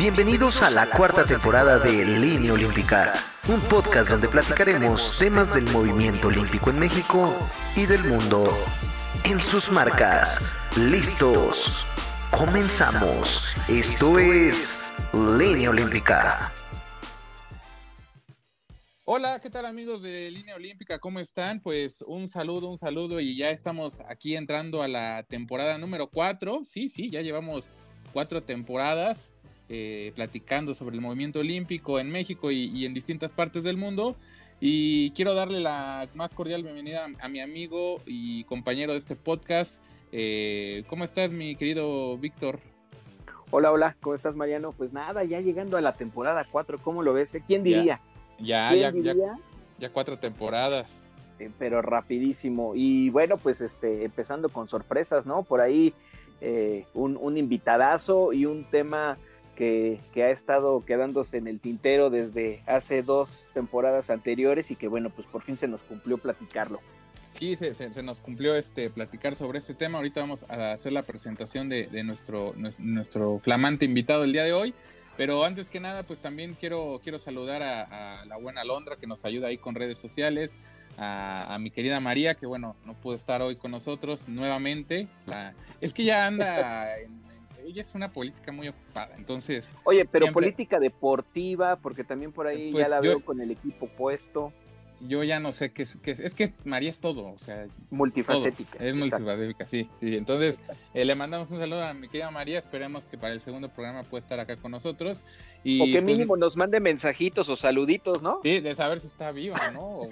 Bienvenidos a la cuarta temporada de Línea Olímpica, un podcast donde platicaremos temas del movimiento olímpico en México y del mundo. En sus marcas, listos. Comenzamos. Esto es Línea Olímpica. Hola, ¿qué tal amigos de Línea Olímpica? ¿Cómo están? Pues un saludo, un saludo y ya estamos aquí entrando a la temporada número 4. Sí, sí, ya llevamos cuatro temporadas. Eh, platicando sobre el movimiento olímpico en México y, en distintas partes del mundo. Y quiero darle la más cordial bienvenida a, mi amigo y compañero de este podcast. Eh, ¿Cómo estás, mi querido Víctor? Hola, hola, ¿cómo estás, Mariano? Pues nada, ya llegando a la temporada 4, ¿cómo lo ves? Eh? ¿Quién diría? Ya, ya, ya, ya, cuatro temporadas. pero rapidísimo. Y bueno, pues este, empezando con sorpresas, ¿no? Por ahí un, un invitadazo y un tema que, ha estado quedándose en el tintero desde hace dos temporadas anteriores y que bueno, pues por fin se nos cumplió platicarlo. Sí, se, se, nos cumplió este platicar sobre este tema. Ahorita vamos a hacer la presentación de, nuestro, nuestro flamante invitado el día de hoy. Pero antes que nada, pues también quiero, quiero saludar a, la buena Londra que nos ayuda ahí con redes sociales, a, mi querida María, que bueno, no pudo estar hoy con nosotros nuevamente. La, es que ya anda en, ella es una política muy ocupada, entonces... Oye, pero política deportiva, porque también por ahí ya pues la veo con el equipo puesto yo ya no sé qué es, qué es, es que María es todo, o sea, multifacética. Es multifacética, sí, sí. Entonces, eh, le mandamos un saludo a mi querida María, esperemos que para el segundo programa pueda estar acá con nosotros. Y, o que pues, mínimo nos mande mensajitos o saluditos, ¿no? Sí, de saber si está viva, ¿no? O,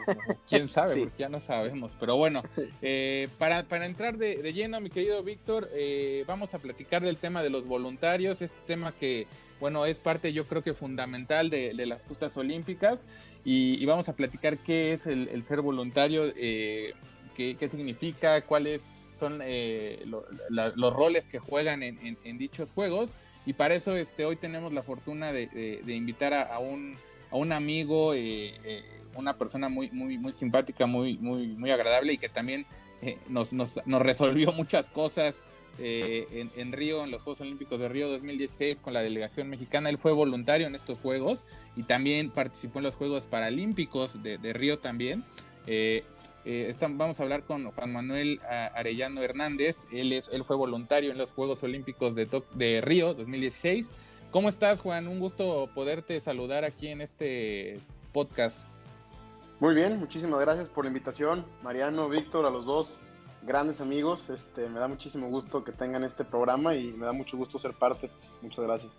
quién sabe, porque ya no sabemos. Pero bueno, eh, para, para entrar de, de, lleno, mi querido Víctor, eh, vamos a platicar del tema de los voluntarios, este tema que bueno, es parte yo creo que fundamental de, las justas olímpicas. Y, vamos a platicar qué es el, ser voluntario, eh, qué, significa, cuáles son eh, los roles que juegan en, dichos juegos. Y para eso este, hoy tenemos la fortuna de, invitar a, un, a un amigo, eh, una persona muy, muy, muy simpática, muy, muy, muy agradable y que también nos, nos, nos resolvió muchas cosas eh, en, Río, en los Juegos Olímpicos de Río 2016 con la delegación mexicana. Él fue voluntario en estos Juegos y también participó en los Juegos Paralímpicos de, Río también. Eh, eh, vamos a hablar con Juan Manuel Arellano Hernández. Él, es, él fue voluntario en los Juegos Olímpicos de, de Río 2016. ¿Cómo estás, Juan? Un gusto poderte saludar aquí en este podcast. Muy bien, muchísimas gracias por la invitación, Mariano, Víctor, a los dos grandes amigos. Este, me da muchísimo gusto que tengan este programa y me da mucho gusto ser parte. Muchas gracias.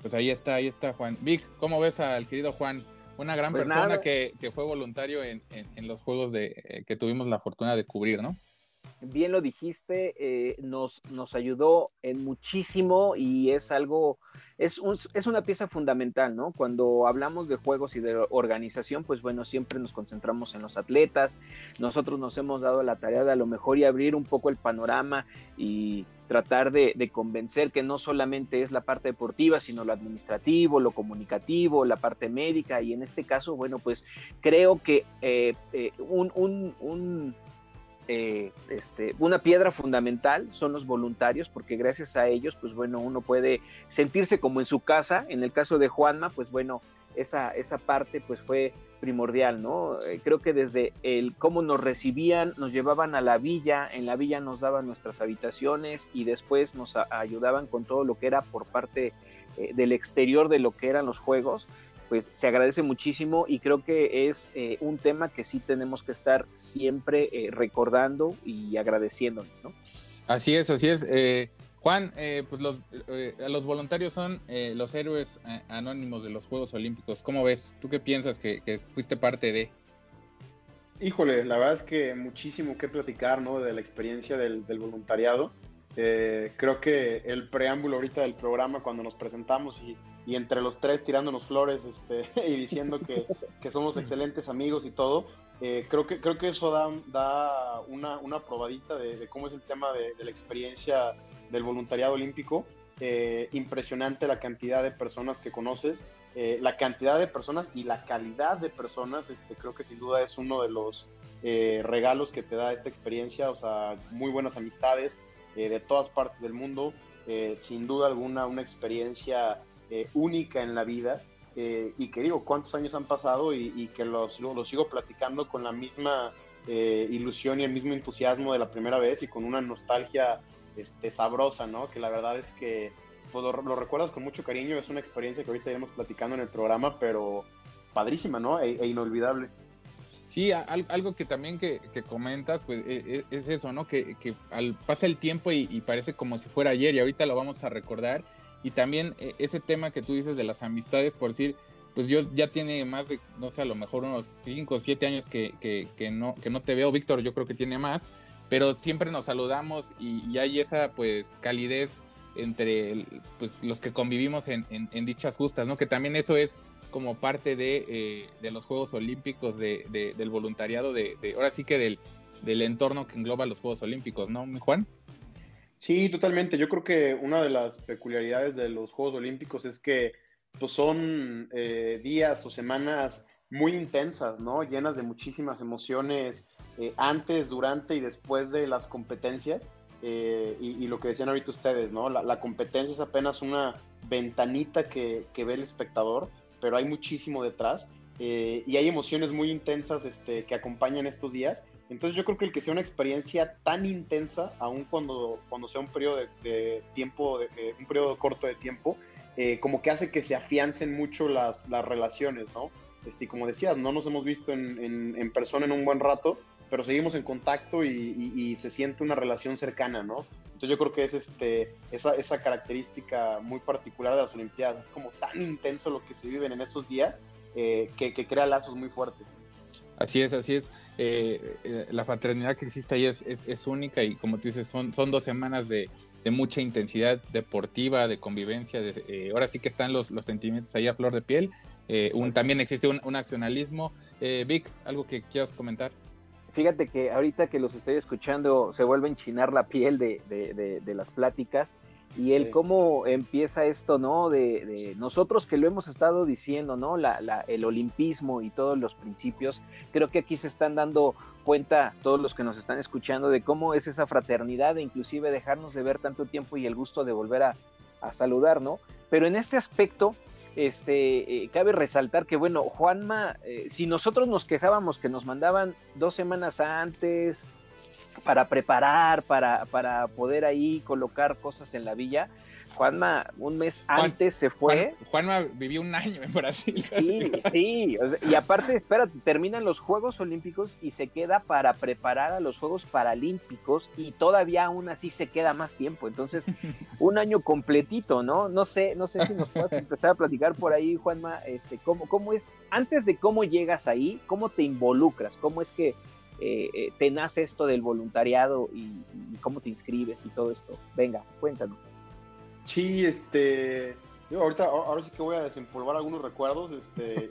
Pues ahí está, ahí está Juan. Vic, ¿cómo ves al querido Juan? Una gran pues persona que, fue voluntario en, los juegos de, eh, que tuvimos la fortuna de cubrir, ¿no? Bien lo dijiste, eh, nos, nos ayudó en muchísimo y es algo es, es, una pieza fundamental, ¿no? Cuando hablamos de juegos y de organización, pues bueno, siempre nos concentramos en los atletas. Nosotros nos hemos dado la tarea de a lo mejor y abrir un poco el panorama y tratar de, convencer que no solamente es la parte deportiva, sino lo administrativo, lo comunicativo, la parte médica. Y en este caso, bueno, pues creo que eh, eh, un, un eh, este, una piedra fundamental son los voluntarios, porque gracias a ellos, pues bueno, uno puede sentirse como en su casa. En el caso de Juanma, pues bueno, esa, esa parte pues fue primordial, ¿no? Eh, creo que desde el cómo nos recibían, nos llevaban a la villa, en la villa nos daban nuestras habitaciones y después nos ayudaban con todo lo que era por parte eh, del exterior de lo que eran los juegos pues se agradece muchísimo y creo que es eh, un tema que sí tenemos que estar siempre eh, recordando y agradeciéndonos, ¿no? Así es, así es. Eh, Juan, pues los, los, voluntarios son los héroes anónimos de los Juegos Olímpicos. ¿Cómo ves? ¿Tú qué piensas que, fuiste parte de? Híjole, la verdad es que muchísimo que platicar, ¿no? De la experiencia del, del voluntariado. creo que el preámbulo ahorita del programa, cuando nos presentamos y y entre los tres tirándonos flores este, y diciendo que, que somos excelentes amigos y todo. Eh, creo, que, creo que eso da, una, una probadita de, cómo es el tema de, la experiencia del voluntariado olímpico. Eh, impresionante la cantidad de personas que conoces, eh, la cantidad de personas y la calidad de personas. Este, creo que sin duda es uno de los regalos que te da esta experiencia. O sea, muy buenas amistades de todas partes del mundo. sin duda alguna, una experiencia única en la vida y que digo, cuántos años han pasado y, que los, sigo platicando con la misma ilusión y el mismo entusiasmo de la primera vez y con una nostalgia este, sabrosa, ¿no? Que la verdad es que pues, lo, recuerdas con mucho cariño, es una experiencia que ahorita iremos platicando en el programa, pero padrísima, ¿no? E, e inolvidable. Sí, algo que también que, comentas, pues e, es, eso, ¿no? Que, al, pasa el tiempo y, parece como si fuera ayer y ahorita lo vamos a recordar. Y también ese tema que tú dices de las amistades, por decir, pues yo ya tiene más de, no sé, a lo mejor unos 5 o 7 años que, que, no, que no te veo, Víctor, yo creo que tiene más, pero siempre nos saludamos y, hay esa pues calidez entre pues, los que convivimos en, dichas justas, ¿no? Que también eso es como parte de, eh, los Juegos Olímpicos, de, del voluntariado, de, ahora sí que del, del entorno que engloba los Juegos Olímpicos, ¿no, Juan? Sí, totalmente. Yo creo que una de las peculiaridades de los Juegos Olímpicos es que pues, son eh, días o semanas muy intensas, ¿no? Llenas de muchísimas emociones eh, antes, durante y después de las competencias. Eh, y, lo que decían ahorita ustedes, ¿no? La, competencia es apenas una ventanita que, ve el espectador, pero hay muchísimo detrás y hay emociones muy intensas este, que acompañan estos días. Entonces yo creo que el que sea una experiencia tan intensa, aun cuando, cuando sea un periodo de, tiempo, de, un periodo corto de tiempo, como que hace que se afiancen mucho las, las relaciones, ¿no? Este, como decías, no nos hemos visto en, en persona en un buen rato, pero seguimos en contacto y, se siente una relación cercana, ¿no? Entonces yo creo que es este, esa, esa característica muy particular de las Olimpiadas, es como tan intenso lo que se viven en esos días eh, que, crea lazos muy fuertes. Así es, así es. Eh, eh, la fraternidad que existe ahí es, es, única y como tú dices, son, son dos semanas de, de mucha intensidad deportiva, de convivencia. De, ahora sí que están los, los sentimientos ahí a flor de piel. un, también existe un, un nacionalismo. Vic, ¿algo que quieras comentar? fíjate que ahorita que los estoy escuchando se vuelve a enchinar la piel de, las pláticas y el cómo empieza esto, ¿no? De, nosotros que lo hemos estado diciendo, ¿no? La, el olimpismo y todos los principios, creo que aquí se están dando cuenta todos los que nos están escuchando de cómo es esa fraternidad e inclusive dejarnos de ver tanto tiempo y el gusto de volver a, a saludar, ¿no? Pero en este aspecto, este, eh, cabe resaltar que, bueno, Juanma, eh, si nosotros nos quejábamos que nos mandaban dos semanas antes para preparar, para, para poder ahí colocar cosas en la villa, Juanma un mes antes se fue. Juanma vivió un año en Brasil. Sí, sí. y aparte, espérate, terminan los Juegos Olímpicos y se queda para preparar a los Juegos Paralímpicos y todavía aún así se queda más tiempo. Entonces, un año completito, ¿no? No sé, no sé si nos puedes empezar a platicar por ahí, Juanma, este, cómo, cómo es, antes de cómo llegas ahí, cómo te involucras, cómo es que eh, eh, te nace esto del voluntariado y cómo te inscribes y todo esto. Venga, cuéntanos. Sí, este. ahorita, ahora sí que voy a desempolvar algunos recuerdos este,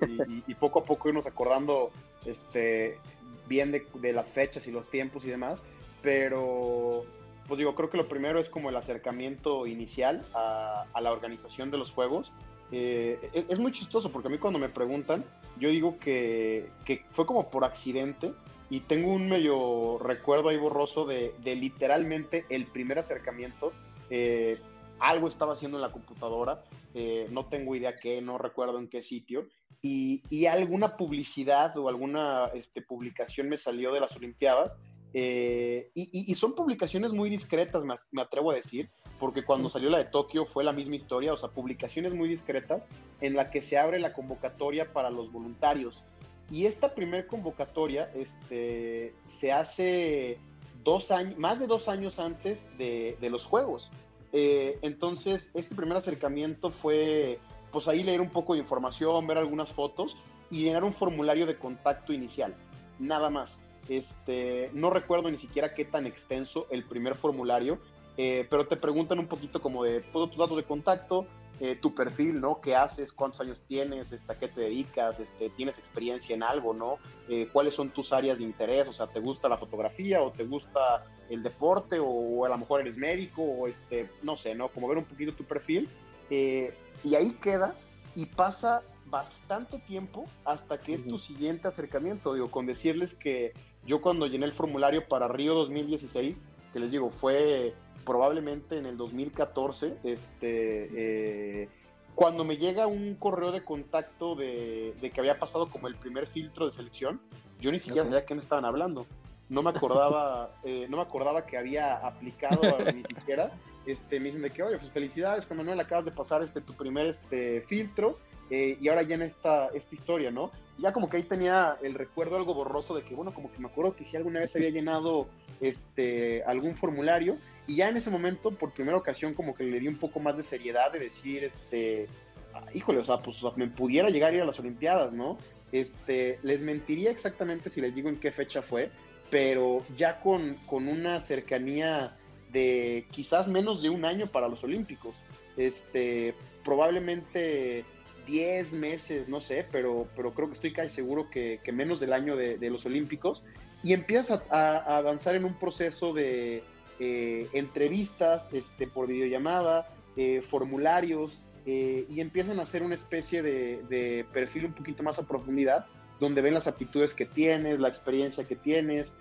y, poco a poco irnos acordando este, bien de, las fechas y los tiempos y demás. Pero, pues digo, creo que lo primero es como el acercamiento inicial a, la organización de los juegos. Eh, es, muy chistoso porque a mí cuando me preguntan, yo digo que, fue como por accidente y tengo un medio recuerdo ahí borroso de, literalmente el primer acercamiento. Eh, algo estaba haciendo en la computadora, eh, no tengo idea qué, no recuerdo en qué sitio, y, alguna publicidad o alguna este, publicación me salió de las Olimpiadas, eh, y, son publicaciones muy discretas, me, atrevo a decir, porque cuando salió la de Tokio fue la misma historia, o sea, publicaciones muy discretas en la que se abre la convocatoria para los voluntarios. Y esta primer convocatoria este, se hace dos años, más de dos años antes de, de los Juegos. Eh, entonces, este primer acercamiento fue, pues ahí leer un poco de información, ver algunas fotos y llenar un formulario de contacto inicial, nada más. Este, no recuerdo ni siquiera qué tan extenso el primer formulario, eh, pero te preguntan un poquito como de todos tus datos de contacto, eh, tu perfil, ¿no? ¿Qué haces? ¿Cuántos años tienes? Este, ¿A qué te dedicas? Este, ¿Tienes experiencia en algo, no? Eh, ¿Cuáles son tus áreas de interés? O sea, ¿te gusta la fotografía o te gusta el deporte o, a lo mejor eres médico o este, no sé, ¿no? Como ver un poquito tu perfil. Eh, y ahí queda y pasa bastante tiempo hasta que es tu siguiente acercamiento. Digo, con decirles que yo cuando llené el formulario para Río 2016, que les digo, fue probablemente en el 2014, este, eh, cuando me llega un correo de contacto de, que había pasado como el primer filtro de selección, yo ni siquiera sabía de qué me estaban hablando. No me acordaba, eh, no me acordaba que había aplicado ni siquiera. Este, me dicen de que, oye, pues felicidades, Juan Manuel, acabas de pasar este, tu primer este, filtro eh, y ahora ya en esta, esta historia, ¿no? ya como que ahí tenía el recuerdo algo borroso de que, bueno, como que me acuerdo que si alguna vez había llenado este, algún formulario y ya en ese momento, por primera ocasión, como que le di un poco más de seriedad de decir, este, ah, híjole, o sea, pues me pudiera llegar a ir a las Olimpiadas, ¿no? Este, les mentiría exactamente si les digo en qué fecha fue, pero ya con, con una cercanía de quizás menos de un año para los Olímpicos. Este, probablemente 10 meses, no sé, pero, pero creo que estoy casi seguro que, menos del año de, los Olímpicos. Y empiezas a, avanzar en un proceso de eh, entrevistas este, por videollamada, eh, formularios, eh, y empiezan a hacer una especie de, perfil un poquito más a profundidad, donde ven las aptitudes que tienes, la experiencia que tienes.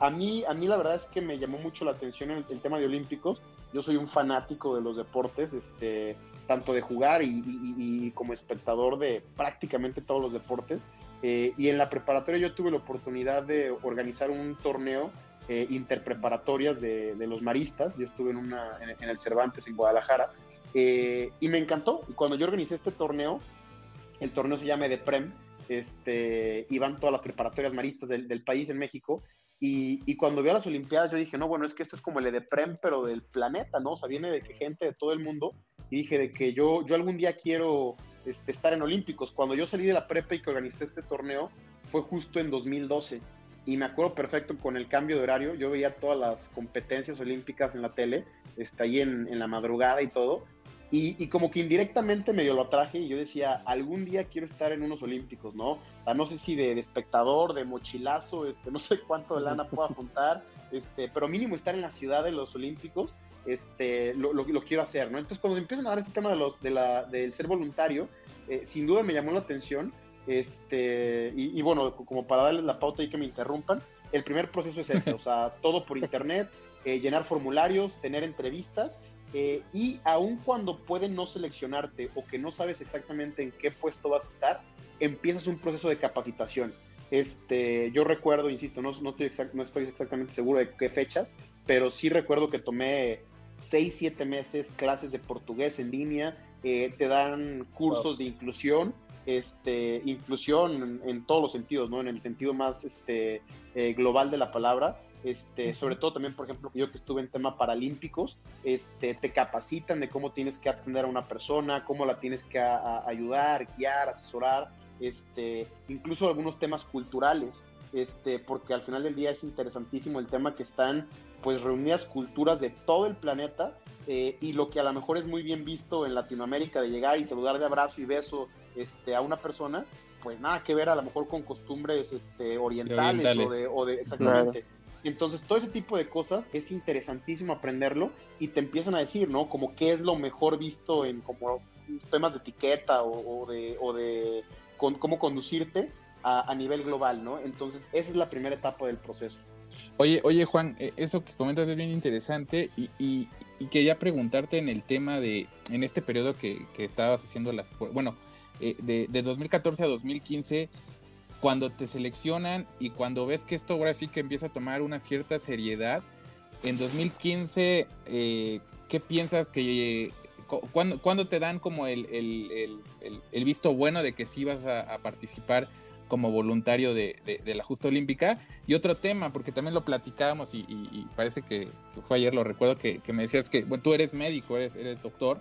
a, mí, a mí la verdad es que me llamó mucho la atención el, el tema de Olímpicos. Yo soy un fanático de los deportes, este, tanto de jugar y, como espectador de prácticamente todos los deportes. Eh, y en la preparatoria yo tuve la oportunidad de organizar un torneo eh, interpreparatorias de, los maristas. Yo estuve en, una, en, el Cervantes en Guadalajara eh, y me encantó. Y cuando yo organicé este torneo, el torneo se llama EDEPREM, este, iban todas las preparatorias maristas del, país en México y, cuando vi a las Olimpiadas, yo dije, no, bueno, es que esto es como el EDEPREM, pero del planeta, ¿no? O sea, viene de que gente de todo el mundo. Y dije, de que yo, yo algún día quiero este, estar en Olímpicos. Cuando yo salí de la prepa y que organicé este torneo, fue justo en 2012. Y me acuerdo perfecto con el cambio de horario. Yo veía todas las competencias olímpicas en la tele, está ahí en, en la madrugada y todo. Y, como que indirectamente medio lo atraje y yo decía, algún día quiero estar en unos olímpicos, ¿no? O sea, no sé si de, espectador, de mochilazo, este, no sé cuánto de lana pueda juntar, este, pero mínimo estar en la ciudad de los olímpicos, este, lo, lo, quiero hacer, ¿no? Entonces cuando empiezan a dar este tema de los, de la, del ser voluntario, eh, sin duda me llamó la atención, este, y, bueno, como para darles la pauta y que me interrumpan, el primer proceso es este, o sea, todo por internet, eh, llenar formularios, tener entrevistas, eh, y aun cuando pueden no seleccionarte o que no sabes exactamente en qué puesto vas a estar, empiezas un proceso de capacitación. Este, yo recuerdo, insisto, no, no, estoy no estoy exactamente seguro de qué fechas, pero sí recuerdo que tomé 6, 7 meses clases de portugués en línea, eh, te dan cursos de inclusión, este, inclusión en, todos los sentidos, ¿no? En el sentido más este, eh, global de la palabra. Este, sobre todo también, por ejemplo, yo que estuve en tema paralímpicos, este, te capacitan de cómo tienes que atender a una persona, cómo la tienes que ayudar, guiar, asesorar, este, incluso algunos temas culturales, este, porque al final del día es interesantísimo el tema que están pues reunidas culturas de todo el planeta eh, y lo que a lo mejor es muy bien visto en Latinoamérica de llegar y saludar de abrazo y beso este, a una persona, pues nada que ver a lo mejor con costumbres este, orientales, O, de, o de exactamente. Entonces, todo ese tipo de cosas es interesantísimo aprenderlo y te empiezan a decir, ¿no? Como qué es lo mejor visto en como temas de etiqueta o, de, o de cómo conducirte a, nivel global, ¿no? Entonces, esa es la primera etapa del proceso. Oye, oye Juan, e, eso que comentas es bien interesante y, y, quería preguntarte en el tema de, en este periodo que, que estabas haciendo las, bueno, eh, de, de 2014 a 2015, cuando te seleccionan y cuando ves que esto ahora sí que empieza a tomar una cierta seriedad, en 2015, eh, ¿qué piensas que... ¿cuándo, te dan como el, visto bueno de que sí vas a, participar como voluntario de, la justa olímpica? Y otro tema, porque también lo platicábamos y, parece que, fue ayer, lo recuerdo, que, me decías que tú eres médico, eres, eres doctor,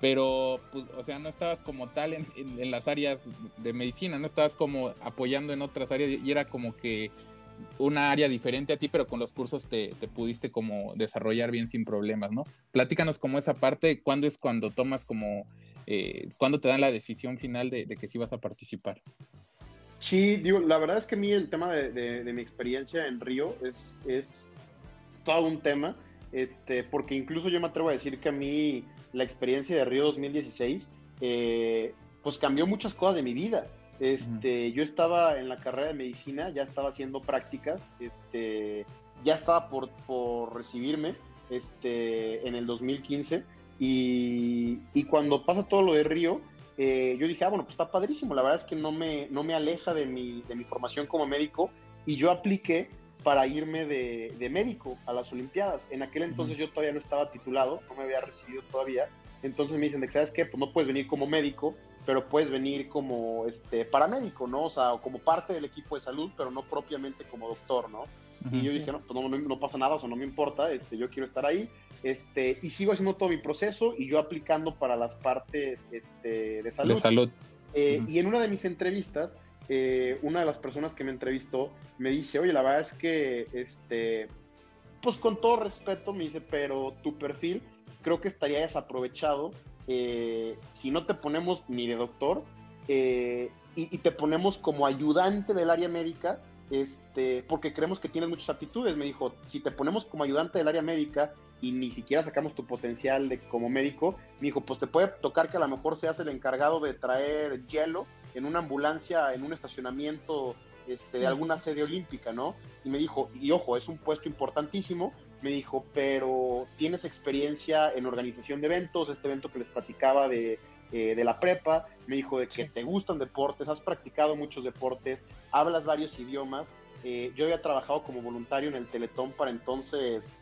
pero, pues, o sea, no estabas como tal en, las áreas de medicina, no estabas como apoyando en otras áreas y era como que una área diferente a ti, pero con los cursos te, pudiste como desarrollar bien sin problemas, ¿no? Platícanos como esa parte, ¿cuándo es cuando tomas como, eh, cuándo te dan la decisión final de, que sí vas a participar? Sí, digo, la verdad es que a mí el tema de, mi experiencia en Río es, es todo un tema, este, porque incluso yo me atrevo a decir que a mí la experiencia de Río 2016, eh, pues cambió muchas cosas de mi vida. Este, Yo estaba en la carrera de medicina, ya estaba haciendo prácticas, este, ya estaba por, por recibirme este, en el 2015 Y, y cuando pasa todo lo de Río, eh, yo dije, ah, bueno, pues está padrísimo, la verdad es que no me, no me aleja de mi, de mi formación como médico y yo apliqué para irme de, de médico a las Olimpiadas. En aquel entonces yo todavía no estaba titulado, no me había recibido todavía, entonces me dicen, ¿sabes qué? Pues no puedes venir como médico, pero puedes venir como este, paramédico, ¿no? O sea, como parte del equipo de salud, pero no propiamente como doctor, ¿no? Y yo dije, no, pues no, no, pasa nada, o no me importa, este, yo quiero estar ahí. Este, y sigo haciendo todo mi proceso y yo aplicando para las partes este, de salud. De salud. Eh, y en una de mis entrevistas, eh, una de las personas que me entrevistó me dice, oye, la verdad es que, este, pues con todo respeto, me dice, pero tu perfil creo que estaría desaprovechado eh, si no te ponemos ni de doctor y, y, te ponemos como ayudante del área médica, este, porque creemos que tienes muchas aptitudes. Me dijo, si te ponemos como ayudante del área médica y ni siquiera sacamos tu potencial de, como médico, me dijo, pues te puede tocar que a lo mejor seas el encargado de traer hielo en una ambulancia, en un estacionamiento este, de alguna sede olímpica, ¿no? Y me dijo, y ojo, es un puesto importantísimo, me dijo, pero tienes experiencia en organización de eventos, este evento que les platicaba de, eh, de la prepa, me dijo de que te gustan deportes, has practicado muchos deportes, hablas varios idiomas. Eh, yo había trabajado como voluntario en el Teletón para entonces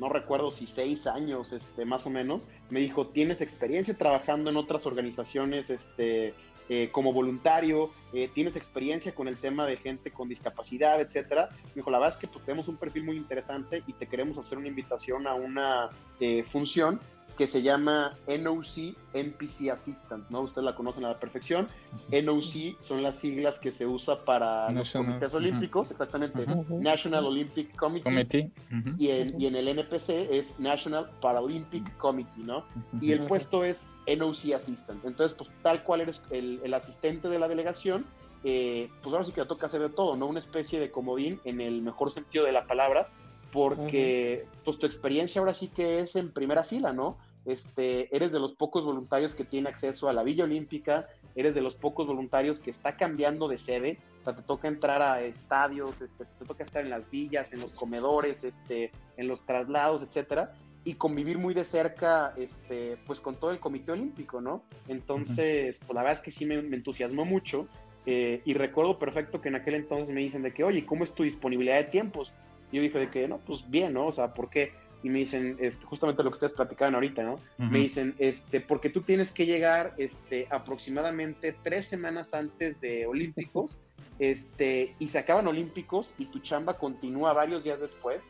no recuerdo si seis años, este, más o menos, me dijo, ¿tienes experiencia trabajando en otras organizaciones este, eh, como voluntario? Eh, ¿Tienes experiencia con el tema de gente con discapacidad, etcétera? Me dijo, la verdad es que pues, tenemos un perfil muy interesante y te queremos hacer una invitación a una eh, función que se llama NOC NPC Assistant, ¿no? Ustedes la conocen a la perfección. NOC son las siglas que se usa para los comités olímpicos, exactamente. National Olympic Committee. y, en, y, en, el NPC es National Paralympic Committee, ¿no? Y el puesto es NOC Assistant. Entonces, pues tal cual eres el, el asistente de la delegación, eh, pues ahora sí que te toca hacer de todo, ¿no? Una especie de comodín en el mejor sentido de la palabra, porque pues tu experiencia ahora sí que es en primera fila, ¿no? Este, eres de los pocos voluntarios que tiene acceso a la Villa Olímpica, eres de los pocos voluntarios que está cambiando de sede, o sea, te toca entrar a estadios, este, te toca estar en las villas, en los comedores, este, en los traslados, etcétera, y convivir muy de cerca, este, pues con todo el Comité Olímpico, ¿no? Entonces, pues la verdad es que sí me, entusiasmó mucho, eh, y recuerdo perfecto que en aquel entonces me dicen de que, oye, ¿cómo es tu disponibilidad de tiempos? Y yo dije de que, no, pues bien, ¿no? O sea, ¿por qué? Y me dicen, este, justamente lo que ustedes platicaban ahorita, ¿no? Me dicen, este, porque tú tienes que llegar este, aproximadamente tres semanas antes de Olímpicos, este, y se acaban Olímpicos y tu chamba continúa varios días después,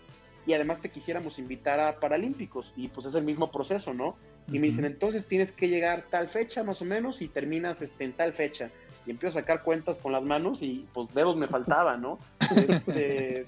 y además te quisiéramos invitar a Paralímpicos, y pues es el mismo proceso, ¿no? Y me dicen, entonces tienes que llegar tal fecha más o menos y terminas este, en tal fecha. Y empiezo a sacar cuentas con las manos y pues dedos me faltaban, ¿no? Este,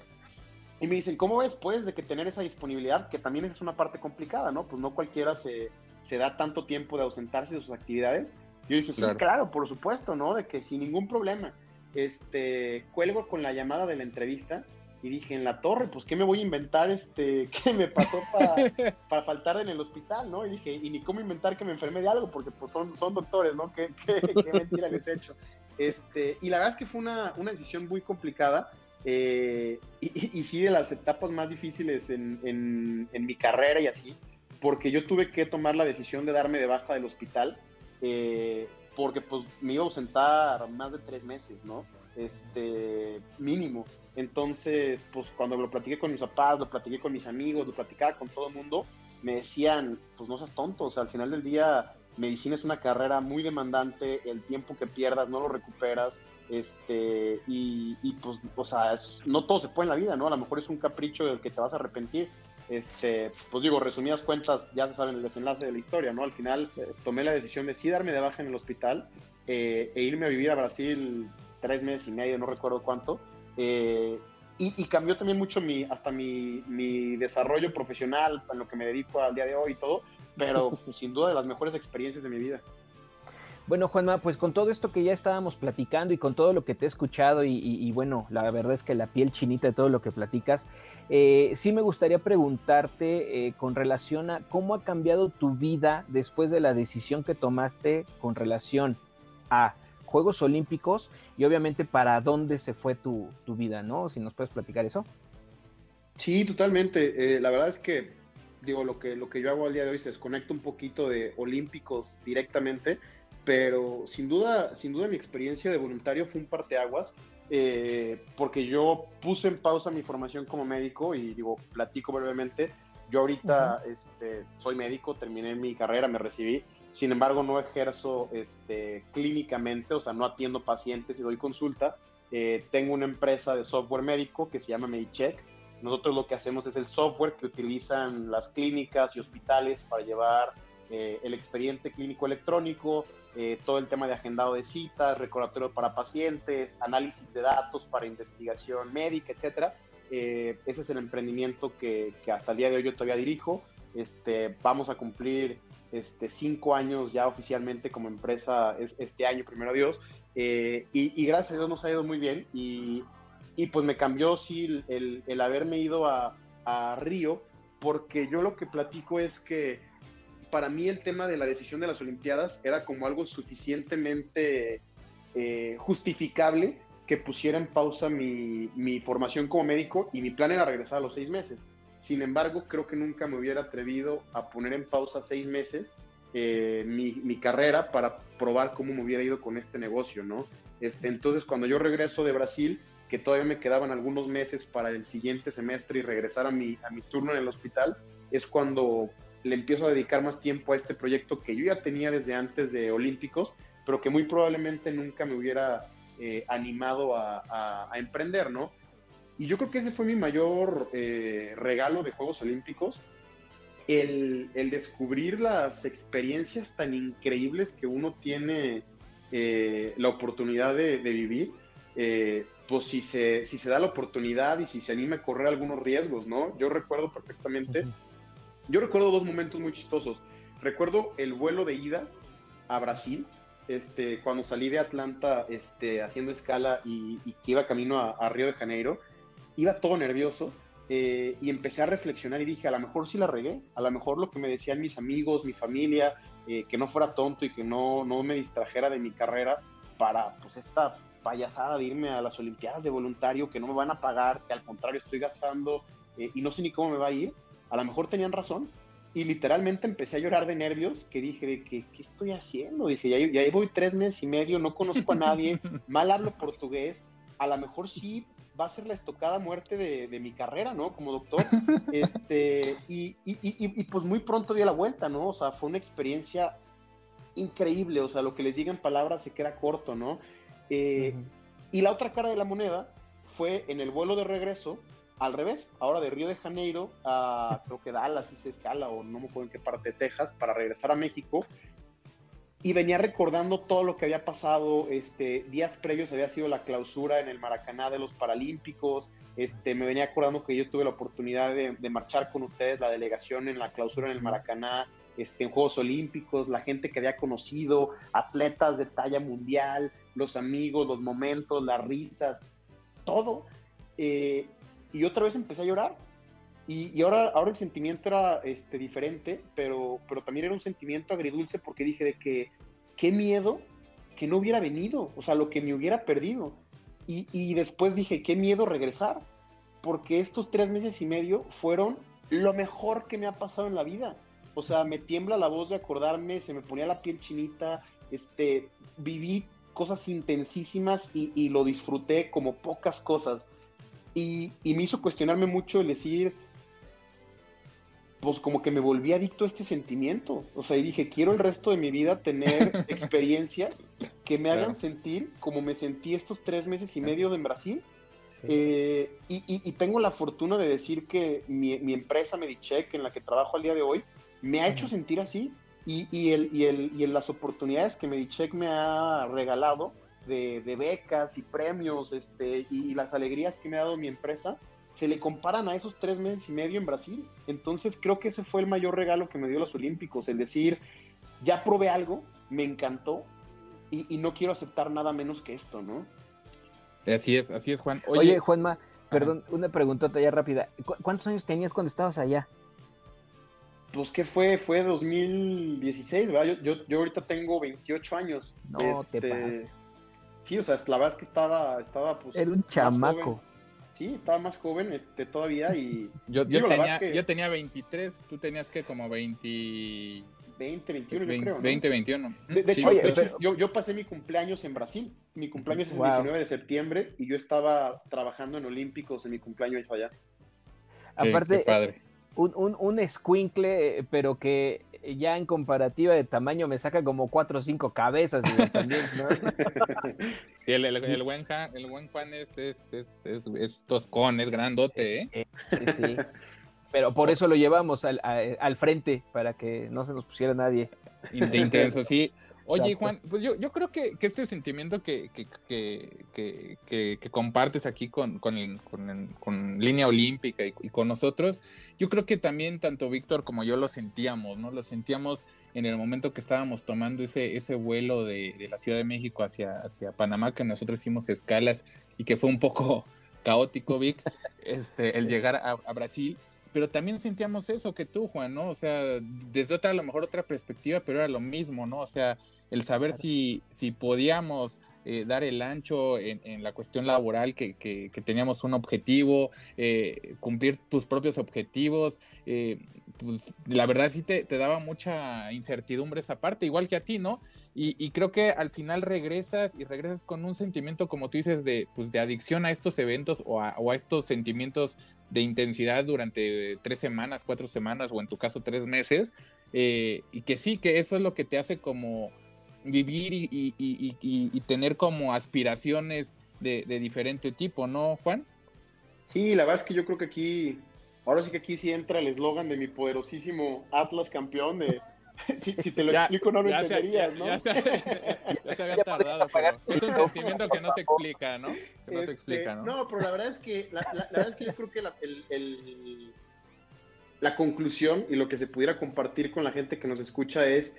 y me dicen, ¿cómo ves, pues, de que tener esa disponibilidad, que también es una parte complicada, ¿no? Pues no cualquiera se, se da tanto tiempo de ausentarse de sus actividades. Yo dije, sí, claro, por supuesto, ¿no? De que sin ningún problema. Este, cuelgo con la llamada de la entrevista y dije, en la torre, pues, ¿qué me voy a inventar? Este, ¿qué me pasó para, para faltar en el hospital, no? Y dije, y ni cómo inventar que me enfermé de algo, porque pues son, son doctores, ¿no? ¿Qué, qué, qué mentira les he hecho? Este, y la verdad es que fue una, una decisión muy complicada eh, y, sí de las etapas más difíciles en, mi carrera y así, porque yo tuve que tomar la decisión de darme de baja del hospital, eh, porque pues me iba a ausentar más de tres meses, ¿no? Este, mínimo. Entonces, pues cuando lo platiqué con mis papás, lo platiqué con mis amigos, lo platicaba con todo el mundo, me decían, pues no seas tonto, o sea, al final del día, medicina es una carrera muy demandante, el tiempo que pierdas no lo recuperas, este, y, pues, o sea, no todo se puede en la vida, ¿no? A lo mejor es un capricho del que te vas a arrepentir. Este, pues digo, resumidas cuentas, ya se saben el desenlace de la historia, ¿no? Al final tomé la decisión de sí darme de baja en el hospital eh, e irme a vivir a Brasil tres meses y medio, no recuerdo cuánto. Eh, y, cambió también mucho mi, hasta mi, mi, desarrollo profesional, en lo que me dedico al día de hoy y todo, pero pues, sin duda de las mejores experiencias de mi vida. Bueno, Juanma, pues con todo esto que ya estábamos platicando y con todo lo que te he escuchado y, bueno, la verdad es que la piel chinita de todo lo que platicas, eh, sí me gustaría preguntarte eh, con relación a cómo ha cambiado tu vida después de la decisión que tomaste con relación a Juegos Olímpicos y obviamente para dónde se fue tu, vida, ¿no? Si nos puedes platicar eso. Sí, totalmente. Eh, la verdad es que digo, lo que, lo que yo hago al día de hoy se desconecta un poquito de olímpicos directamente, pero sin duda, sin duda mi experiencia de voluntario fue un parteaguas, eh, porque yo puse en pausa mi formación como médico y digo, platico brevemente, yo ahorita este, soy médico, terminé mi carrera, me recibí, sin embargo no ejerzo este, clínicamente, o sea, no atiendo pacientes y doy consulta, eh, tengo una empresa de software médico que se llama Medicheck, nosotros lo que hacemos es el software que utilizan las clínicas y hospitales para llevar eh, el expediente clínico electrónico, eh, todo el tema de agendado de citas, recordatorio para pacientes, análisis de datos para investigación médica, etcétera. Eh, ese es el emprendimiento que, hasta el día de hoy yo todavía dirijo. Este, vamos a cumplir este, cinco años ya oficialmente como empresa este año, primero Dios, y, gracias a Dios nos ha ido muy bien. Y y pues me cambió sí el, el haberme ido a, a, Río, porque yo lo que platico es que para mí el tema de la decisión de las Olimpiadas era como algo suficientemente eh, justificable que pusiera en pausa mi, mi, formación como médico y mi plan era regresar a los seis meses. Sin embargo, creo que nunca me hubiera atrevido a poner en pausa seis meses eh, mi, mi, carrera para probar cómo me hubiera ido con este negocio, ¿no? Este, entonces, cuando yo regreso de Brasil, que todavía me quedaban algunos meses para el siguiente semestre y regresar a mi, a mi turno en el hospital, es cuando le empiezo a dedicar más tiempo a este proyecto que yo ya tenía desde antes de Olímpicos, pero que muy probablemente nunca me hubiera eh, animado a, a, emprender, ¿no? Y yo creo que ese fue mi mayor eh, regalo de Juegos Olímpicos, el, descubrir las experiencias tan increíbles que uno tiene eh, la oportunidad de, vivir. Pues si se da la oportunidad y si se anima a correr algunos riesgos, ¿no? Yo recuerdo perfectamente, yo recuerdo dos momentos muy chistosos. Recuerdo el vuelo de ida a Brasil, este, cuando salí de Atlanta este, haciendo escala y, que iba camino a, Río de Janeiro, iba todo nervioso eh, y empecé a reflexionar y dije, a lo mejor sí la regué, a lo mejor lo que me decían mis amigos, mi familia, eh, que no fuera tonto y que no, no me distrajera de mi carrera para pues esta payasada de irme a las Olimpiadas de voluntario, que no me van a pagar, que al contrario estoy gastando eh, y no sé ni cómo me va a ir, a lo mejor tenían razón. Y literalmente empecé a llorar de nervios, que dije, ¿qué, qué estoy haciendo? Dije, ya, ya voy tres meses y medio, no conozco a nadie, mal hablo portugués, a lo mejor sí va a ser la estocada muerte de, de mi carrera, ¿no? Como doctor. Este, y, y, y, y, pues muy pronto dio la vuelta, ¿no? O sea, fue una experiencia increíble, o sea, lo que les diga en palabras se queda corto, ¿no? Eh, y la otra cara de la moneda fue en el vuelo de regreso, al revés, ahora de Río de Janeiro a creo que Dallas se escala o no me acuerdo en qué parte de Texas para regresar a México y venía recordando todo lo que había pasado, este, días previos había sido la clausura en el Maracaná de los Paralímpicos, este, me venía acordando que yo tuve la oportunidad de, de marchar con ustedes, la delegación en la clausura en el Maracaná, este, en Juegos Olímpicos, la gente que había conocido, atletas de talla mundial, los amigos, los momentos, las risas, todo. Eh, y otra vez empecé a llorar. Y, ahora, ahora el sentimiento era este, diferente, pero, pero también era un sentimiento agridulce porque dije de que qué miedo que no hubiera venido, o sea, lo que me hubiera perdido. Y, y después dije, qué miedo regresar, porque estos tres meses y medio fueron lo mejor que me ha pasado en la vida. O sea, me tiembla la voz de acordarme, se me ponía la piel chinita, este, viví cosas intensísimas y, lo disfruté como pocas cosas. Y, me hizo cuestionarme mucho el decir, pues como que me volví adicto a este sentimiento. O sea, y dije, quiero el resto de mi vida tener experiencias que me hagan sentir como me sentí estos tres meses y medio en Brasil. Eh, y, tengo la fortuna de decir que mi, mi empresa Medicheck, en la que trabajo al día de hoy, me ha hecho sentir así. Y, y, el, y, el, y las oportunidades que Medicheck me ha regalado de, de, becas y premios este, y, las alegrías que me ha dado mi empresa, se le comparan a esos tres meses y medio en Brasil. Entonces creo que ese fue el mayor regalo que me dio los Olímpicos, el decir, ya probé algo, me encantó y, no quiero aceptar nada menos que esto, ¿no? Así es, así es, Juan. Oye, Juanma, perdón, una preguntota ya rápida. ¿Cuántos años tenías cuando estabas allá? pues que fue, fue 2016, ¿verdad? Yo, yo, ahorita tengo 28 años. No te este, pases. Sí, o sea, la verdad es que estaba, estaba pues. Era un chamaco. Sí, estaba más joven este, todavía y... Yo, yo, tenía, yo tenía 23, tú tenías que como 20... 20, 21, 20, yo creo. ¿no? 20, 21. De, de hecho, de hecho yo, yo, pasé mi cumpleaños en Brasil. Mi cumpleaños es el wow. 19 de septiembre y yo estaba trabajando en Olímpicos en mi cumpleaños allá. Sí, Aparte, padre. Un, un, un escuincle, pero que ya en comparativa de tamaño me saca como 4 o 5 cabezas también, ¿no? El, el, el, buen, el buen Juan es, es, es, es, es toscón, es grandote, ¿eh? eh sí. Pero por eso lo llevamos al, a, al, frente, para que no se nos pusiera nadie. De intenso, sí. Oye, Juan, pues yo, yo creo que, que este sentimiento que, que, que, que compartes aquí con, con, con, con Línea Olímpica y, y, con nosotros, yo creo que también tanto Víctor como yo lo sentíamos, ¿no? Lo sentíamos en el momento que estábamos tomando ese, ese vuelo de, de la Ciudad de México hacia, hacia Panamá, que nosotros hicimos escalas y que fue un poco caótico, Vic, este, el llegar a, a Brasil pero también sentíamos eso que tú, Juan, ¿no? O sea, desde otra, a lo mejor otra perspectiva, pero era lo mismo, ¿no? O sea, el saber claro. si, si podíamos eh, dar el ancho en, en, la cuestión laboral, que, que, que teníamos un objetivo, eh, cumplir tus propios objetivos, eh, pues la verdad sí te, te, daba mucha incertidumbre esa parte, igual que a ti, ¿no? Y, y, creo que al final regresas y regresas con un sentimiento, como tú dices, de, pues, de adicción a estos eventos o a, o a estos sentimientos de intensidad durante tres semanas, cuatro semanas o en tu caso tres meses. Y que sí, que eso es lo que te hace como vivir y, y, y, y tener como aspiraciones de, de, diferente tipo, ¿no, Juan? Sí, la verdad es que yo creo que aquí, ahora sí que aquí sí entra el eslogan de mi poderosísimo Atlas campeón de si, si, te lo ya, explico no lo entenderías, se, ¿no? Ya se, ya se había tardado, pero es un sentimiento que no se explica, ¿no? Que no este, se explica, ¿no? No, pero la verdad es que, la, la, la verdad es que yo creo que la, el, el, la conclusión y lo que se pudiera compartir con la gente que nos escucha es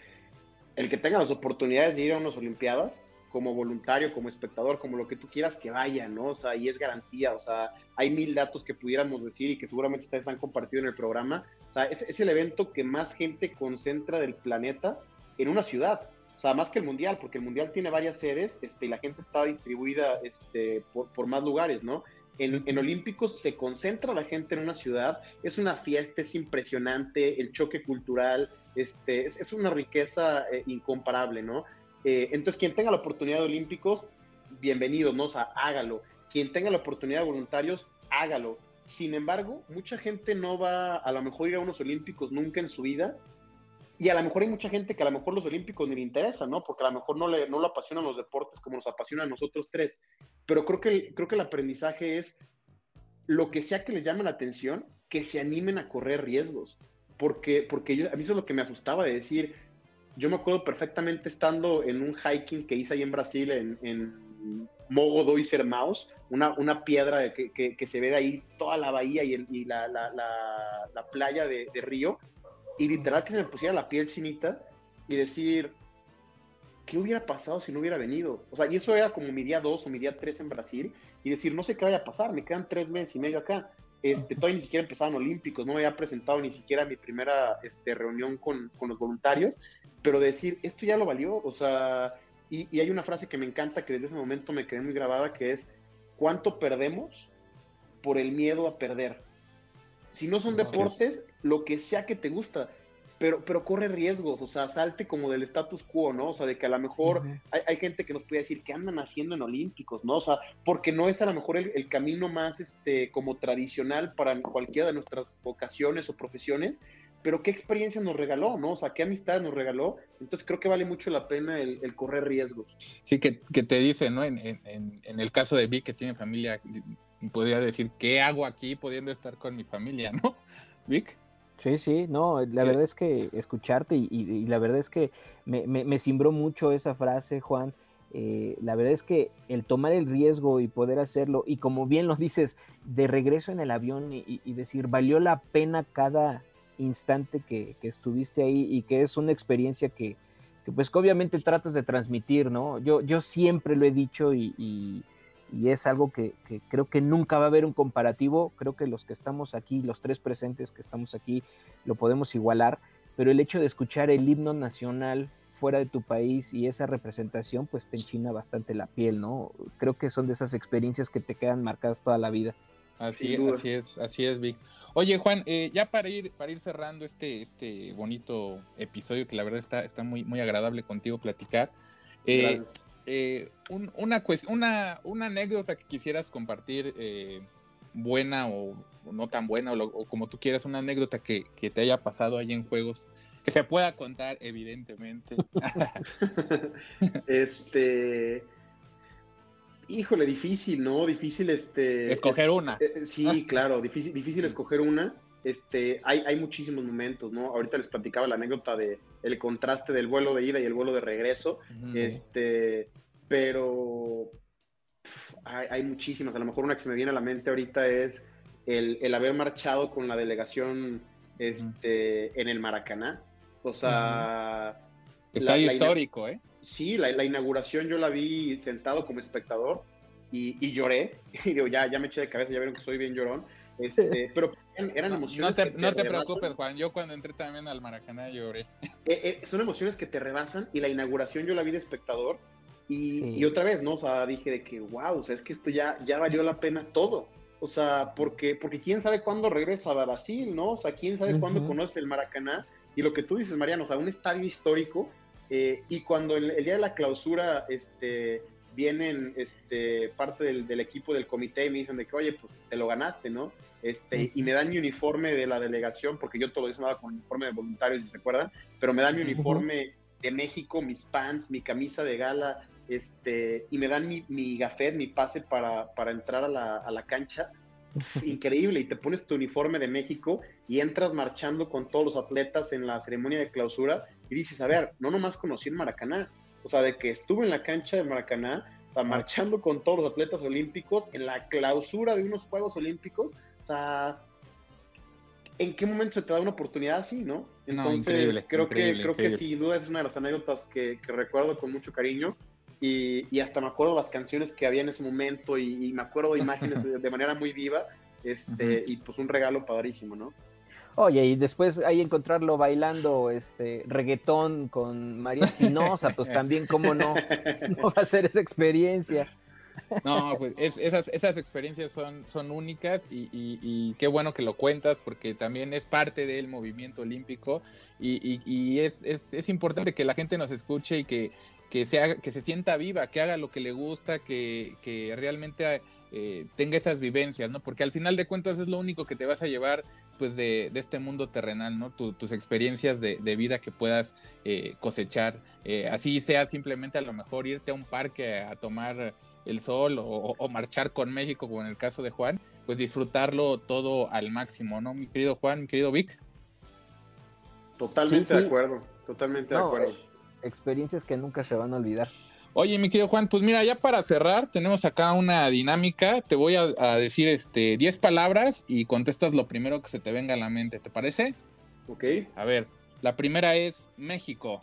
el que tenga las oportunidades de ir a unas Olimpiadas, como voluntario, como espectador, como lo que tú quieras que vaya, ¿no? O sea, y es garantía, o sea, hay mil datos que pudiéramos decir y que seguramente ustedes han compartido en el programa. O sea, es, es el evento que más gente concentra del planeta en una ciudad. O sea, más que el Mundial, porque el Mundial tiene varias sedes este, y la gente está distribuida este, por, por más lugares, ¿no? En, en, Olímpicos se concentra la gente en una ciudad, es una fiesta, es impresionante, el choque cultural, este, es, es una riqueza eh, incomparable, ¿no? Eh, entonces, quien tenga la oportunidad de Olímpicos, bienvenido, ¿no? O hágalo. Quien tenga la oportunidad de voluntarios, hágalo. Sin embargo, mucha gente no va a lo mejor ir a unos Olímpicos nunca en su vida. Y a lo mejor hay mucha gente que a lo mejor los Olímpicos ni le interesa, ¿no? Porque a lo mejor no le, no le apasionan los deportes como nos apasionan a nosotros tres. Pero creo que, creo que el aprendizaje es lo que sea que les llame la atención, que se animen a correr riesgos. Porque, porque yo, a mí eso es lo que me asustaba de decir, yo me acuerdo perfectamente estando en un hiking que hice ahí en Brasil, en, en Mogo Maus, una, una piedra que, que, que, se ve de ahí toda la bahía y, el, y la, la, la, la, playa de, de, Río, y literal que se me pusiera la piel chinita y decir, ¿qué hubiera pasado si no hubiera venido? O sea, y eso era como mi día 2 o mi día 3 en Brasil, y decir, no sé qué vaya a pasar, me quedan tres meses y medio acá. Este, todavía ni siquiera empezaron olímpicos, no me había presentado ni siquiera mi primera este, reunión con, con los voluntarios, pero decir, esto ya lo valió, o sea, y, y, hay una frase que me encanta que desde ese momento me quedé muy grabada, que es, ¿cuánto perdemos por el miedo a perder? Si no son deportes, lo que sea que te gusta, pero, pero corre riesgos, o sea, salte como del status quo, ¿no? O sea, de que a lo mejor uh -huh. hay, hay, gente que nos puede decir, ¿qué andan haciendo en Olímpicos, no? O sea, porque no es a lo mejor el, el camino más, este, como tradicional para cualquiera de nuestras vocaciones o profesiones, pero qué experiencia nos regaló, ¿no? O sea, qué amistad nos regaló. Entonces creo que vale mucho la pena el, el correr riesgos. Sí, que, que te dice, ¿no? En, en, en, el caso de Vic, que tiene familia, podría decir, ¿qué hago aquí pudiendo estar con mi familia, ¿no? Vic. Sí, sí, no, la verdad es que escucharte y, y, y la verdad es que me, me, mucho esa frase, Juan. Eh, la verdad es que el tomar el riesgo y poder hacerlo, y como bien lo dices, de regreso en el avión y, y decir, valió la pena cada, instante que, que, estuviste ahí y que es una experiencia que, que, pues que obviamente tratas de transmitir, ¿no? Yo, yo siempre lo he dicho y, y, es algo que, que, creo que nunca va a haber un comparativo, creo que los que estamos aquí, los tres presentes que estamos aquí, lo podemos igualar, pero el hecho de escuchar el himno nacional fuera de tu país y esa representación pues te enchina bastante la piel, ¿no? Creo que son de esas experiencias que te quedan marcadas toda la vida. Así, así es, así es, Vic. Oye, Juan, eh, ya para ir, para ir cerrando este, este bonito episodio, que la verdad está, está muy, muy agradable contigo platicar. Eh, eh, una, una, una anécdota que quisieras compartir, buena o, no tan buena, o, como tú quieras, una anécdota que, que, te haya pasado ahí en juegos, que se pueda contar, evidentemente. este Híjole, difícil, ¿no? Difícil este. Escoger una. Eh, eh, sí, claro, difícil, difícil escoger una. Este, hay, hay muchísimos momentos, ¿no? Ahorita les platicaba la anécdota de el contraste del vuelo de ida y el vuelo de regreso. Este, pero hay, muchísimas. A lo mejor una que se me viene a la mente ahorita es el, haber marchado con la delegación este, en el Maracaná. O sea, Está histórico, ¿eh? Sí, la, inauguración yo la vi sentado como espectador y, lloré. Y digo, ya, ya me eché de cabeza, ya vieron que soy bien llorón. Este, pero eran, emociones. No te, no te preocupes, Juan. Yo cuando entré también al Maracaná lloré. Eh, eh, son emociones que te rebasan y la inauguración yo la vi de espectador. Y, y, otra vez, ¿no? O sea, dije de que, wow, o sea, es que esto ya, ya valió la pena todo. O sea, porque, porque quién sabe cuándo regresa a Brasil, ¿no? O sea, quién sabe cuándo conoce el Maracaná. Y lo que tú dices, Mariano, o sea, un estadio histórico eh, y cuando el, día de la clausura este, vienen este, parte del, equipo del comité y me dicen de que, oye, pues te lo ganaste, ¿no? Este, y me dan mi uniforme de la delegación, porque yo todo eso nada con uniforme de voluntarios, si se acuerdan, pero me dan mi uniforme de México, mis pants, mi camisa de gala, este, y me dan mi, mi gafet, mi pase para, para entrar a la, a la cancha. Increíble, y te pones tu uniforme de México y entras marchando con todos los atletas en la ceremonia de clausura y dices, a ver, no nomás conocí el Maracaná, o sea, de que estuve en la cancha de Maracaná, o sea, marchando con todos los atletas olímpicos en la clausura de unos Juegos Olímpicos, o sea, ¿en qué momento se te da una oportunidad así, no? Entonces, creo, que, creo que sin duda es una de las anécdotas que, recuerdo con mucho cariño. Y, hasta me acuerdo las canciones que había en ese momento y, me acuerdo de imágenes de, manera muy viva este, y pues un regalo padrísimo, ¿no? Oye, y después ahí encontrarlo bailando este reggaetón con María Espinosa, pues también, ¿cómo no? No va a ser esa experiencia. No, pues esas, esas experiencias son, son únicas y, qué bueno que lo cuentas porque también es parte del movimiento olímpico y, es, es, importante que la gente nos escuche y que, que, se, que se sienta viva, que haga lo que le gusta, que, que realmente eh, tenga esas vivencias, ¿no? Porque al final de cuentas es lo único que te vas a llevar, pues, de, este mundo terrenal, ¿no? tus experiencias de, vida que puedas eh, cosechar. Eh, así sea simplemente a lo mejor irte a un parque a tomar el sol o, marchar con México, como en el caso de Juan, pues disfrutarlo todo al máximo, ¿no? Mi querido Juan, mi querido Vic. Totalmente de acuerdo, totalmente de acuerdo. Experiencias que nunca se van a olvidar. Oye, mi querido Juan, pues mira, ya para cerrar, tenemos acá una dinámica. Te voy a, decir este 10 palabras y contestas lo primero que se te venga a la mente, ¿te parece? Ok. A ver, la primera es México.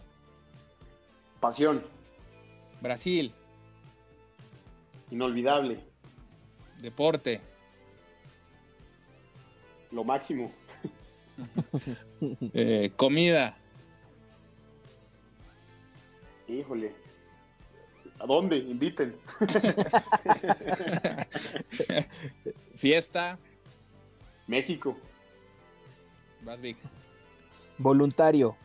Pasión. Brasil. Inolvidable. Deporte. Lo máximo. Eh, comida. Híjole. ¿A dónde? Inviten. Fiesta. México. Vas, Voluntario.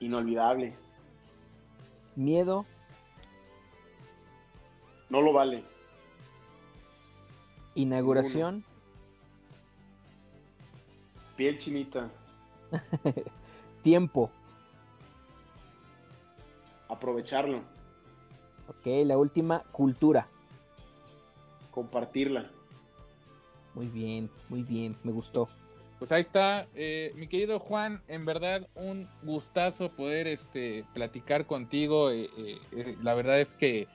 Inolvidable. Miedo. No lo vale. Inauguración. Piel chinita. Tiempo aprovecharlo. Ok, la última, cultura. Compartirla. Muy bien, muy bien, me gustó. Pues ahí está, eh, mi querido Juan, en verdad un gustazo poder este, platicar contigo. Eh, eh, la verdad es que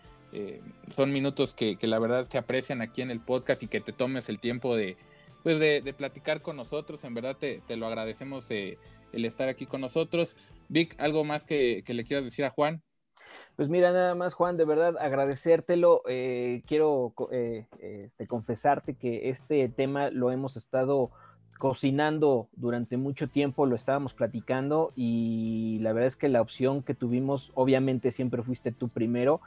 son minutos que, la verdad se aprecian aquí en el podcast y que te tomes el tiempo de, pues de, platicar con nosotros. En verdad te, te lo agradecemos el estar aquí con nosotros. Vic, ¿algo más que, que le quieras decir a Juan? Pues mira, nada más, Juan, de verdad agradecértelo. Eh, quiero eh, este, confesarte que este tema lo hemos estado cocinando durante mucho tiempo, lo estábamos platicando y la verdad es que la opción que tuvimos, obviamente siempre fuiste tú primero,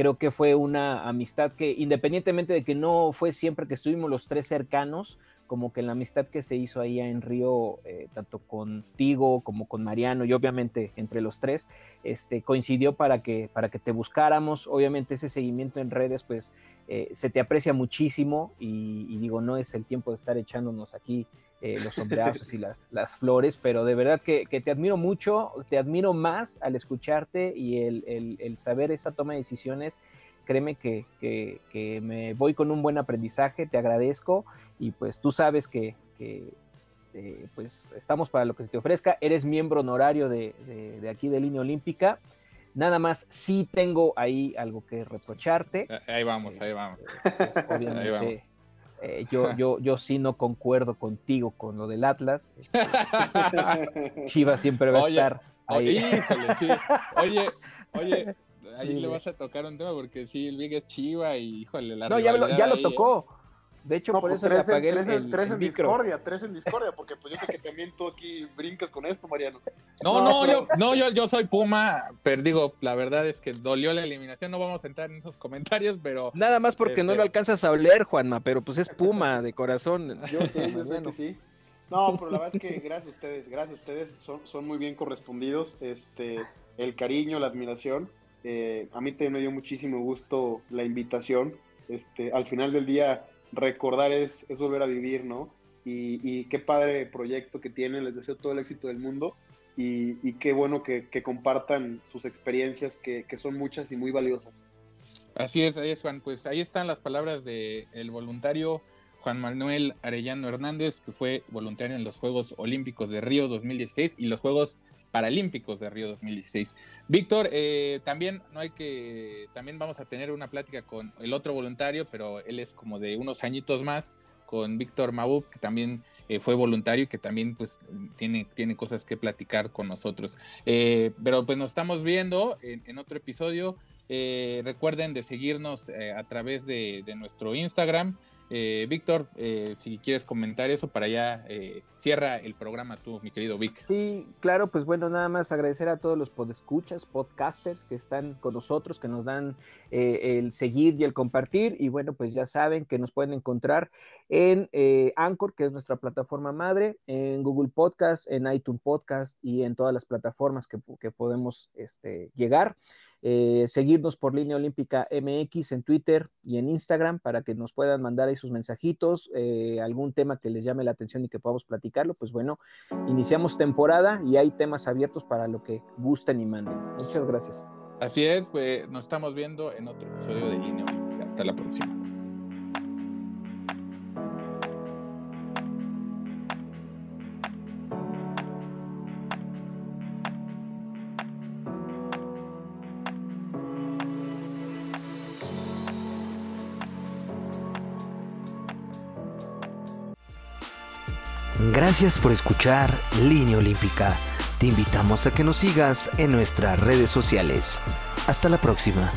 creo que fue una amistad que independientemente de que no fue siempre que estuvimos los tres cercanos, como que la amistad que se hizo ahí en Río, eh, tanto contigo como con Mariano y obviamente entre los tres, este, coincidió para que, para que te buscáramos. Obviamente ese seguimiento en redes, pues eh, se te aprecia muchísimo y, digo, no es el tiempo de estar echándonos aquí eh, los sombreazos y las, las, flores, pero de verdad que, te admiro mucho, te admiro más al escucharte y el, el, el saber esa toma de decisiones créeme que, me voy con un buen aprendizaje, te agradezco y pues tú sabes que, eh, pues estamos para lo que se te ofrezca, eres miembro honorario de, aquí de Línea Olímpica. Nada más, sí tengo ahí algo que reprocharte. Ahí vamos, ahí vamos. Pues, obviamente, eh, yo, yo, yo sí no concuerdo contigo con lo del Atlas. Este, Chivas siempre va a estar ahí. Oye, oye, ahí le vas a tocar un tema porque sí, el Big es chiva y híjole, la No, ya lo, ya lo tocó. ¿eh? De hecho, por pues eso tres, le apagué tres, el, tres en discordia, tres en discordia, porque pues yo sé que también tú aquí brincas con esto, Mariano. No, no, yo, no yo, yo soy Puma, pero digo, la verdad es que dolió la eliminación, no vamos a entrar en esos comentarios, pero... Nada más porque no lo este alcanzas a oler, Juanma, pero pues es Puma de corazón. Yo sé, yo sé que sí. No, pero la verdad es que gracias a ustedes, gracias a ustedes, son, son muy bien correspondidos, este, el cariño, la admiración, eh, a mí también me dio muchísimo gusto la invitación. Este, al final del día, recordar es, es volver a vivir, ¿no? Y, qué padre proyecto que tienen, les deseo todo el éxito del mundo y, qué bueno que, compartan sus experiencias, que, son muchas y muy valiosas. Así es, ahí es Juan, pues ahí están las palabras del el voluntario Juan Manuel Arellano Hernández, que fue voluntario en los Juegos Olímpicos de Río 2016 y los Juegos Paralímpicos de Río 2016. Víctor, eh, también no hay que, también vamos a tener una plática con el otro voluntario, pero él es como de unos añitos más, con Víctor Mabub, que también eh, fue voluntario y que también pues tiene, tiene cosas que platicar con nosotros. Eh, pero pues nos estamos viendo en, otro episodio. Recuerden de seguirnos a través de, nuestro Instagram. Eh, Víctor, eh, si quieres comentar eso para ya eh, cierra el programa tú, mi querido Vic. Sí, claro, pues bueno, nada más agradecer a todos los podescuchas, podcasters que están con nosotros, que nos dan el seguir y el compartir. Y bueno, pues ya saben que nos pueden encontrar en Anchor, que es nuestra plataforma madre, en Google Podcast, en iTunes Podcast y en todas las plataformas que, que podemos este, llegar. Eh, seguirnos por Línea Olímpica MX en Twitter y en Instagram para que nos puedan mandar ahí sus mensajitos, eh, algún tema que les llame la atención y que podamos platicarlo. Pues bueno, iniciamos temporada y hay temas abiertos para lo que gusten y manden. Muchas gracias. Así es, pues nos estamos viendo en otro episodio de Línea Olímpica. Hasta la próxima. Gracias por escuchar Línea Olímpica. Te invitamos a que nos sigas en nuestras redes sociales. Hasta la próxima.